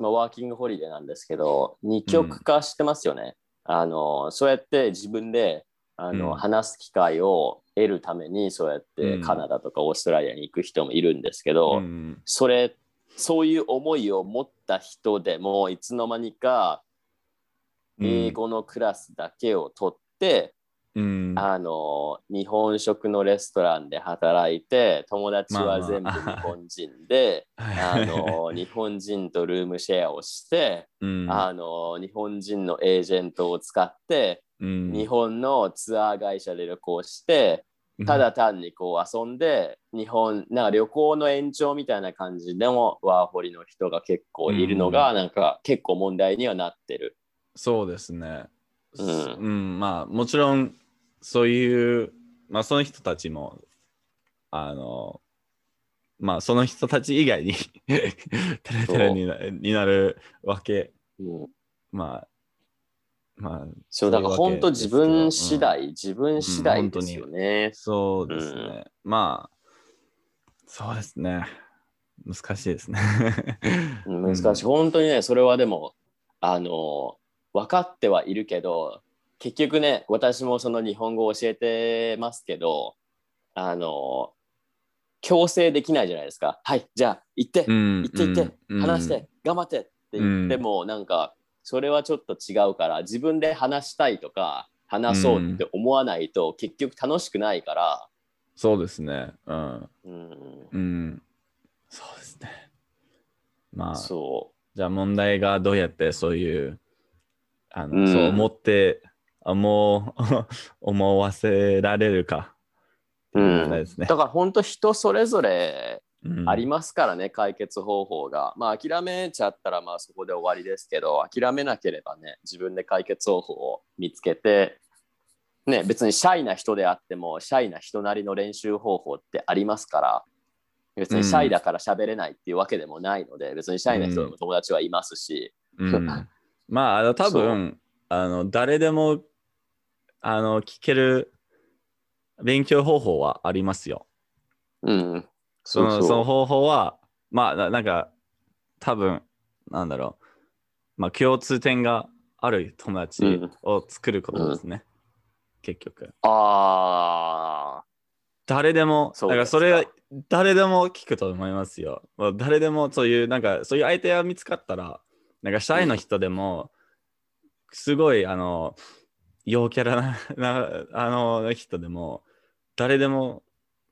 まあ、ワーキングホリデーなんですけど二極化してますよね。あのそうやって自分であの、うん。話す機会を得るためにそうやってうん。カナダとかオーストラリアに行く人もいるんですけど、うんそれそういう思いを持った人でもいつの間にか英語のクラスだけを取って、うん。あの日本食のレストランで働いて友達は全部日本人で、はいあの日本人とルームシェアをして、うん。あの日本人のエージェントを使って、うん。日本のツアー会社で旅行してただ単にこう遊んで日本なんか旅行の延長みたいな感じでもワーホリの人が結構いるのが、なんか結構問題にはなってる。そうですね。うん。うん、まあもちろんそういうまあその人たちも、あの、まあその人たち以外にテレテレになになるわけ、うんまあ、まあ、そうだから本当自分次うん第、自分次第ですよね。そうですね。まあ、そうですね。難しいですね。うん難しい。本当にね、それはでも、あの、分かってはいるけど、結局ね、私もその日本語を教えてますけど、あの、強制できないじゃないですか。はい、じゃあ行って、うん。行って行って、うん話して、頑張ってって言っても、なんか、それはちょっと違うから、自分で話したいとか、話そうって思わないと、結局楽しくないから、そうですね。うん。うん、うん。そうですね。まあ、そじゃあ問題がどうやってそういう、あの、うんそう思って、あもう思わせられるか。う。うん、問題ですねだから本当人それぞれうんありますからね、解決方法が。まあ諦めちゃったらまあそこで終わりですけど、諦めなければね、自分で解決方法を見つけて、ね、別にシャイな人であっても、シャイな人なりの練習方法ってありますから、別にシャイだから喋れないっていうわけでもないので、別にシャイな人でも友達はいますし、うんまあ、多分あの誰でもあの聞ける勉強方法はありますよ。うん。そのその方法は、まあななんか多分なんだろう、まあ共通点がある友達うんを作ることですね。結局。あ誰でも、だからそれ誰でも聞くと思いますよ。まあ誰でもそういう、なんかそういう相手が見つかったら、なんかシャイの人でも、すごい、あの、陽キャラなな (laughs) あの人でも、誰でも、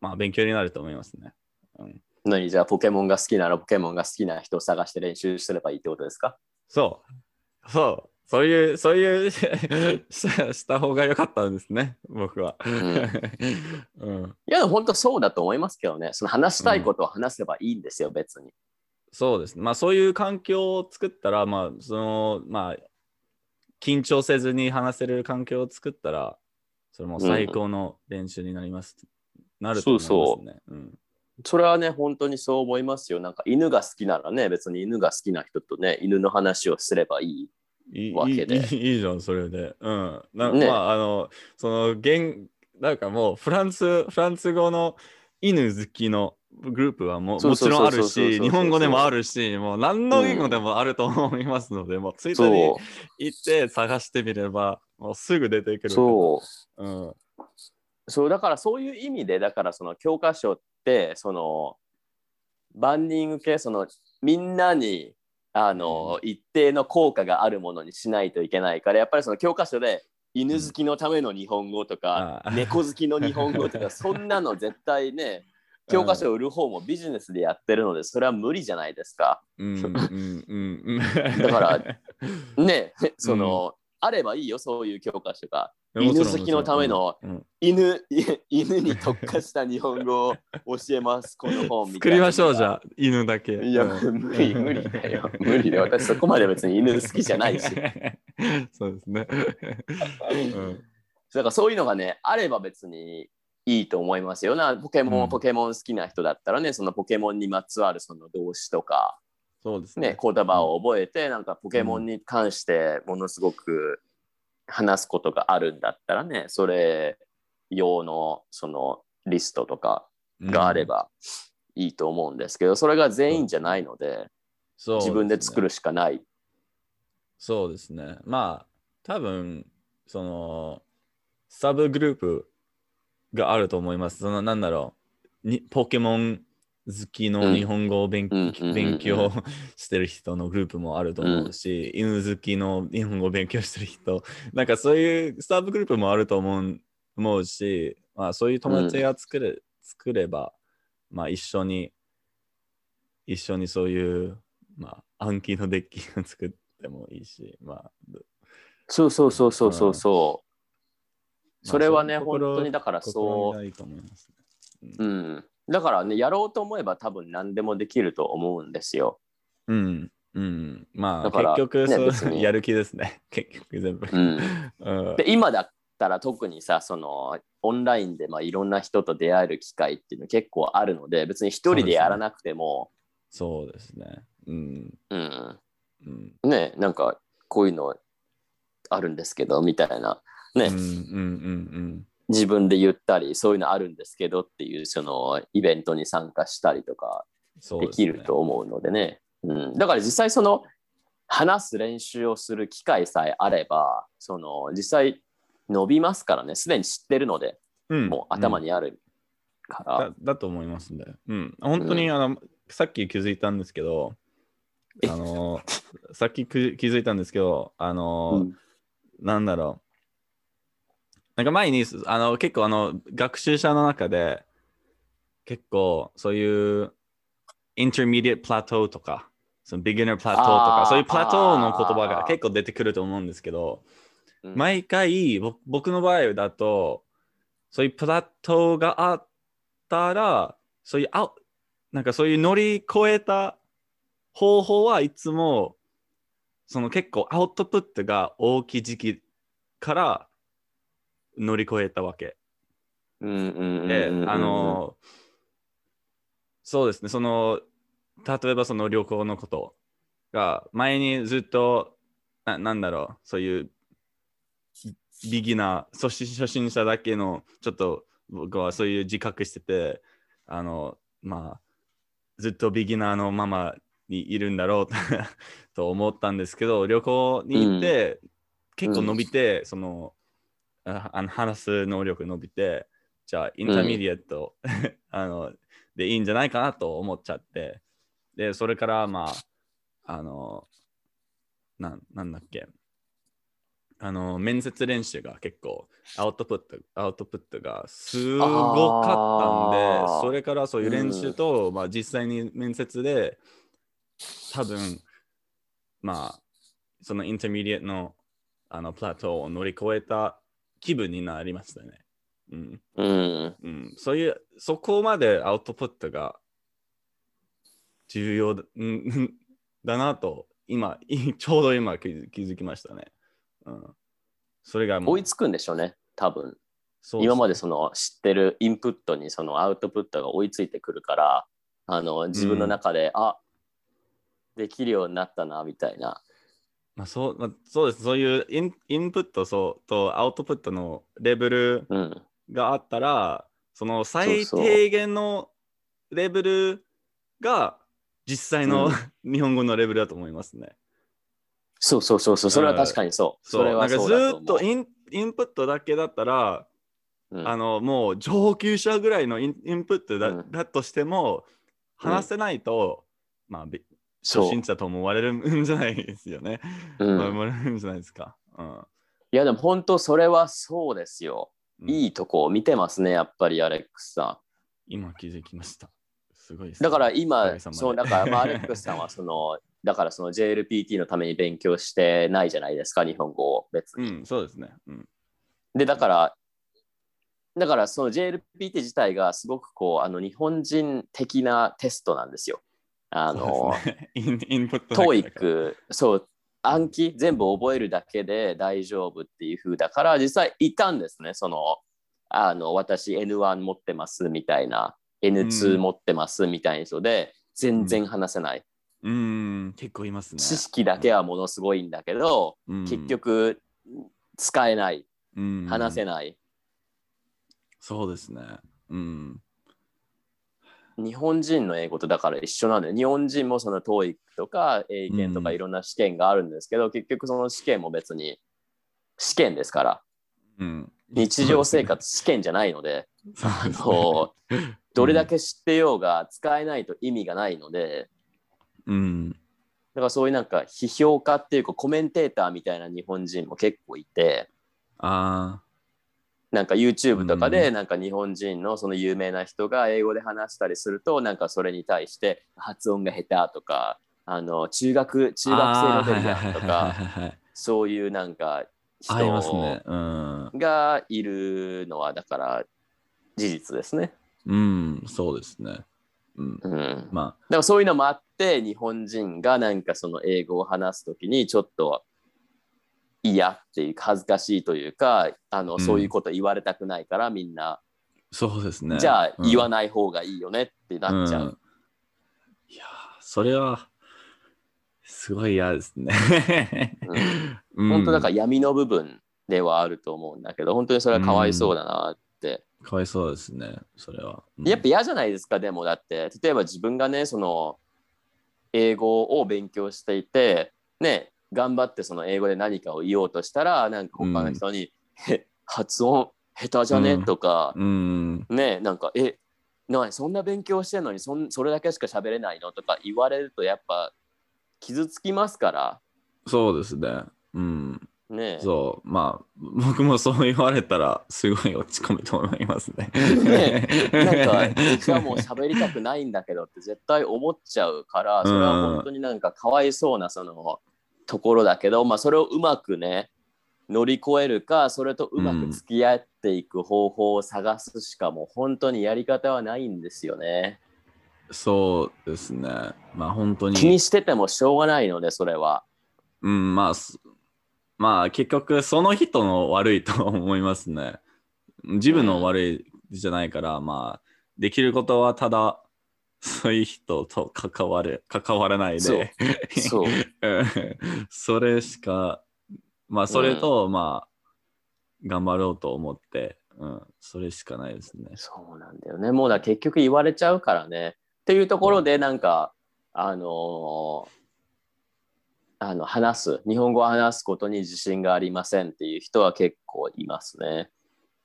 まあ、勉強になると思いますね。うん、ー、何じゃあポケモンが好きならポケモンが好きな人を探して練習すればいいってことですか？そう。そう。そういう、そういう (laughs) した方が良かったんですね、僕は。うんいや、でも本当そうだと思いますけどね。その話したいことを話せばいいんですよ、別に。そうですね。まあそういう環境を作ったら、まあその、まあ、緊張せずに話せる環境を作ったら、それも最高の練習になります。なると思いますね。そうそう。ん、それはね、本当にそう思いますよ。なんか犬が好きならね、別に犬が好きな人とね、犬の話をすればいい。わけでいいいいじゃん、それで。うん。なねまあ、あの、その、言なんかもう、フランス、フランス語の犬好きのグループはももちろんあるし、日本語でもあるし、もう何の言語でもあると思いますので、もうツイッターそに行って探してみれば、もうすぐ出てくう。る。そう。う。うん。そう、だからそういう意味で、だからその教科書って、その、万人受け、その、みんなに、あの、一定の効果があるものにしないといけないから、やっぱりその教科書で、犬好きのための日本語とか、あー猫好きの日本語とか、(laughs) そんなの絶対ね、教科書を売る方もビジネスでやってるので、それは無理じゃないですか。うんうんうんうん。だから、ね、(laughs) その、あればいいよ、そういう教科書が。犬好きのための犬、い (laughs) 犬に特化した日本語を教えます、(laughs) この本みたいな。作りましょう、じゃあ、犬だけ。いや、うん無理、無理だよ。無理だよ。私、そこまで別に犬好きじゃないし。だ (laughs) かそうですね。うんらそういうのがね、あれば別にいいと思いますよな。ポケモン、うんポケモン好きな人だったらね、そのポケモンにまつわるその動詞とか、そうですね、言葉を覚えて、なんかポケモンに関してものすごく話すことがあるんだったらね、それ用のそのリストとかがあればいいと思うんですけど、それが全員じゃないので、そう自分で作る。るしかない。そうですね。まあ、多分その、サブグループがあると思います。その、なんだろう、にポケモン好きの日本語を勉,、強してる人のグループもあると思うし、犬好きの日本語を勉強してる人、なんかそういうサブグループもあると思う思うし、まあ、そういう友達が作れ,、作れば、まあ、一緒に、一緒にそういう、まあ、暗記のデッキを作ってもいいし、まあ、そうそうそうそうそう。そう。それはね、本当にだからそう。心がいいと思いますね。うん。だからね、やろうと思えば多分何でもできると思うんですよ。うん。うん。まあ、結局そう、ね別にやる気ですね。(laughs) 結局全部。うん。(laughs) うんで、今だ、ったら特にさそのオンラインでまあいろんな人と出会える機会っていうの結構あるので別に一人でやらなくてもそうですね。うん。うんうん。ねなんかこういうのあるんですけどみたいなね、うんうんうん自分で言ったりそういうのあるんですけどっていうそのイベントに参加したりとかですきると思うのでね。うん、だから実際その話す練習をする機会さえあればその実際伸びますからね。すでに知ってるのでうん。もう頭にあるから、だだと思いますね。うん。本当に、うんあの、さっき気づいたんですけど、え？あの、さっきく気づいたんですけど、あの、うん。なんだろう。なんか前に、あの、結構あの、学習者の中で、結構そういう、 intermediate plateau とか、その beginner plateau とかそういう plateau の言葉が結構出てくると思うんですけど、うん。毎回ぼ僕の場合だとそういうプラットがあったらそういうあなんかそういう乗り越えた方法はいつもその結構アウトプットが大きい時期から乗り越えたわけ。うんうんうんうんでうんあのそうですね。その例えばその旅行のことが前にずっとななんだろう。そういうビギナー初心初心者だけのちょっと僕はそういう自覚しててあのまあずっとビギナーのままにいるんだろう (laughs) と思ったんですけど旅行に行って、結構伸びて、そのああの話す能力伸びてじゃあ intermediate、(laughs) あのでいいんじゃないかなと思っちゃって。でそれからまああのなんなんだっけ。あの面接練習が結構アウトプットアウトプットがすごかったんでそれからそういう練習と、まあ、実際に面接で多分まあその intermediate のあの plateau を乗り越えた気分になりましたね。うん。うん。うん、そういうそこまでアウトプットが重要だうん (laughs) だなと今い (laughs) ちょうど今気づ気づきましたね。うん、それがもう追いつくんでしょうね多分。そうす今までその知ってるインプットにそのアウトプットが追いついてくるからあの自分の中で、あできるようになったなみたいなまあそうまあ、そうです。そういうインインプットそうとアウトプットのレベルうんがあったらそのそう最低限のレベルが実際の、日本語のレベルだと思いますね。そうそうそうそう。それは確かにそう、それはそうなんかずっとインインプットだけだったら、うん。あのもう上級者ぐらいのインインプットだ,、うん。だとしても話せないと、まあ初心者と思われるんじゃないですよね。うん。まあ思われるんじゃないですか。うん。いやでも本当それはそうですよ、うん。いいとこを見てますねやっぱりアレックスさ今気づきました。すごいですんだから今そうだから、まあ、アレックスさんはその (laughs) だからその JLPT のために勉強してないじゃないですか日本語を。別に、うん、そうですね。うん、でだからだからその JLPT 自体がすごくこうあの日本人的なテストなんですよあのね、インインプット。トーイック、そう、暗記全部覚えるだけで大丈夫っていう風だから、実際いたんですね、その、あの、私 N1 持ってますみたいな、う N2 ん持ってますみたいな人で、全然話せない。うん、結構いますね。知識だけはものすごいんだけど、うん、結局、使えない、うん、話せない。そうですね。うん。日本人の英語とだから一緒なんで、日本人もその TOEIC とか英検とかうん。いろんな試験があるんですけど、結局その試験も別に試験ですから、うん、日常生活試験じゃないので、そうですね、こうどれだけ知ってようが使えないと意味がないので、うん、だからそういうなんか批評家っていうかコメンテーターみたいな日本人も結構いて、あなんか YouTube とかでうんなんか日本人のその有名な人が英語で話したりすると、なんかそれに対して発音が下手とか、あの中学中学生レベルやんとか、そういうなんか人。がいるのはだから事実ですね。うん、そうですね。うん。うん。まだからそういうのもあって日本人がなんかその英語を話すときにちょっと嫌っていう恥ずかしいというかあの、うん。そういうこと言われたくないからみんな、そうですね。じゃあ言わない方がいいよねってなっちゃう。いやー、それは、すごい嫌ですね。(laughs) うん。本当だから闇の部分ではあると思うんだけど本当にそれはかわいそうだなって、かわいそうですね、それは。うん。やっぱ嫌じゃないですかでも。だって例えば自分がねその英語を勉強していてね頑張ってその英語で何かを言おうとしたらなんか他の人に「へ発音下手じゃね?」うんとか、うん。ねなんか「えなにそんな勉強してんのにそんそれだけしか喋れないの?」とか言われるとやっぱ傷つきますからそうですね。うん。ねそう、まあ、僕もそう言われたら、すごい落ち込むと思いますね。ね (laughs) なんか、じゃあもう喋りたくないんだけどって絶対思っちゃうから、それは本当になんかかわいそうなそのところだけど、まあそれをうまくね、乗り越えるか、それとうまく付き合っていく方法を探すしかもう本当にやり方はないんですよね。そうですね。まあ、本当に。気にしててもしょうがないので、それは。うん、まあ、すまあ、結局、その人の悪いと思いますね。自分の悪いじゃないから、まあ、できることはただ、そういう人と関わる、関わらないそうで、そう。うんそれしか、まあ、それと、まあ、頑張ろうと思って、うん、それしかないですね。そうなんだよね。もうだ結局言われちゃうからね。っていうところでなんか、あのーあの話す日本語を話すことに自信がありませんっていう人は結構いますね。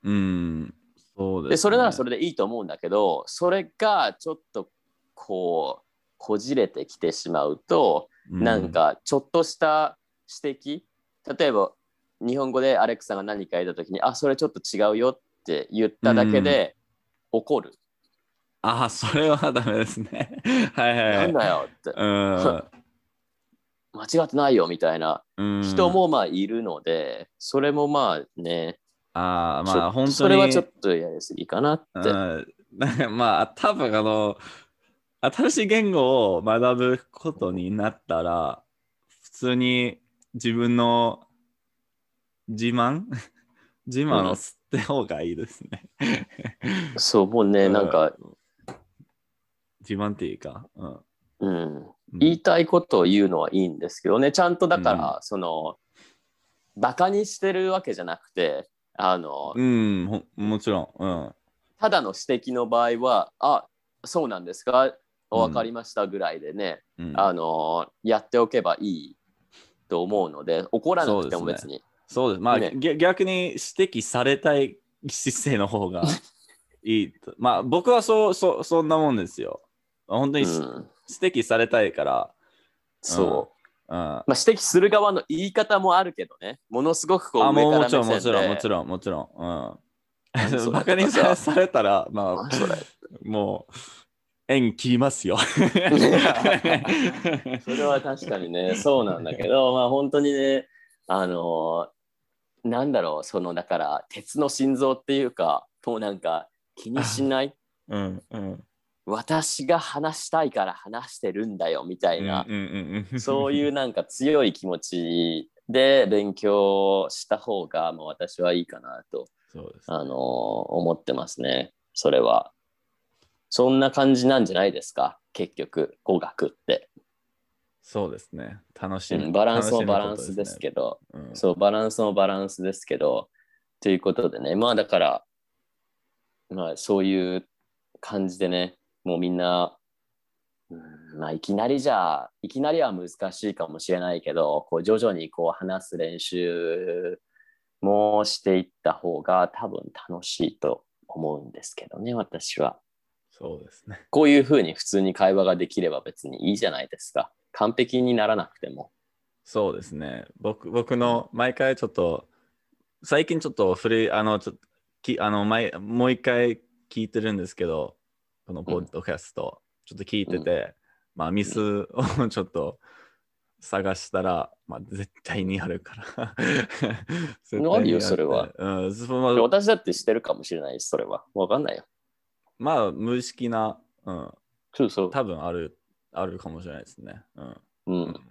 うん、そうです、ね。でそれならそれでいいと思うんだけどそれがちょっとこうこじれてきてしまうと、うん、なんかちょっとした指摘例えば日本語でアレクサが何か言った時にあそれちょっと違うよって言っただけで怒る。ああ、それはダメですね。(laughs) はいはいはい。なんだよってうん (laughs) 間違ってないよみたいなうん、人もまあいるので、それもまあね、ああ、まあ本当に。それはちょっとやりすぎかなって。うん (laughs) まあ多分あの、新しい言語を学ぶことになったら、普通に自分の自慢？(laughs) 自慢を吸って方がいいですね。そう、もうね、うんなんか、自慢っていうか。うんうん、うん言いたいことを言うのはいいんですけどね、ちゃんとだから、その、バカにしてるわけじゃなくて、あの、うん、ほもちろん。うん。ただの指摘の場合は、あそうなんですか、うんわかりましたぐらいでね、うん、あの、やっておけばいいと思うので、怒らなくてもそうです別に。そうです。まあ、ねぎ逆に指摘されたい姿勢の方が (laughs) いいと。まあ、僕はそうそうそんなもんですよ。本当にし、うん指摘されたいから。そう。うん。あ、まあ、指摘する側の言い方もあるけどね、ものすごくこう上もうもちろん、もちろん、もちろん、もちろん。うん。バカ (laughs) にさされたら、まあ、(laughs) もう、縁切りますよ。(laughs) それは確かにね、そうなんだけど、(laughs) まあ本当にね、あのーなんだろう、そのだから、鉄の心臓っていうか、もうなんか気にしない、うんうん。私が話したいから話してるんだよみたいな、そういうなんか強い気持ちで勉強した方が、まあ、私はいいかなと、そうです。あのー思ってますね、それは。そんな感じなんじゃないですか、結局、語学って。そうですね。楽しみ、うんバランスもバランスですけど、うん。そう、バランスもバランスですけど、ということでね、まあだから、まあそういう感じでね、もうみんな、うんまあいきなりじゃ、いきなりは難しいかもしれないけど、こう徐々にこう話す練習もしていった方が多分楽しいと思うんですけどね、私は。そうですね。こういうふうに普通に会話ができれば別にいいじゃないですか。完璧にならなくても。そうですね。僕僕の毎回ちょっと、最近ちょっと古い、あの、ちょっときあの前もう一回聞いてるんですけど、このポッドキャスト、ちょっと聞いてて、まあミスをちょっと探したら、まあ絶対にあるから。あるよそれは。うん、私だってしてるかもしれないです、それは。わかんないよ。まあ無意識な、うん、そうそう。多分ある、あるかもしれないですね。うん。うん。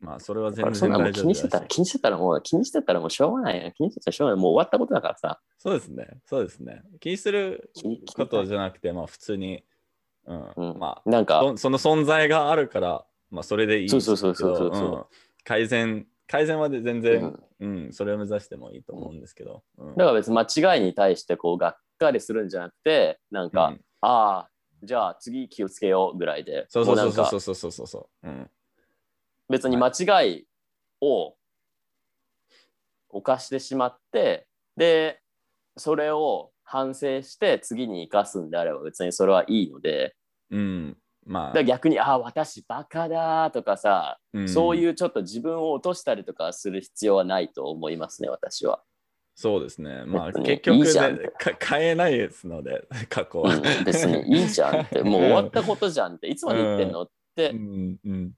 まあ、それは全然大丈夫気にしてたら。気にしてたらもう、気にしてたらもうしょうがないよ。気にしてたらしょうがない。もう終わったことだからさ。そうですね。そうですね。気にすることじゃなくて、まあ、普通に、うん。うんまあなんか、そ、その存在があるから、まあ、それでいいそうそうそうそうそうけどん改善、改善は全う然、んうん、それを目指してもいいと思うんですけど。うんだから別に間違いに対してこうがっかりするんじゃなくて、なんか、うんああ、じゃあ次気をつけようぐらいで、そうそうそうそうそうそうそうそう。うん。別に間違いを犯してしまって、で、それを反省して次に生かすんであれば別にそれはいいので、うん。まあ逆に、ああ、私バカだとかさ、うんそういうちょっと自分を落としたりとかする必要はないと思いますね、私は。そうですね。まあ、結局いいじゃん。でか変えないですので、過去は。うん、別にいいじゃんって、もう終わったことじゃんって、いつまで言ってんのって。うんうん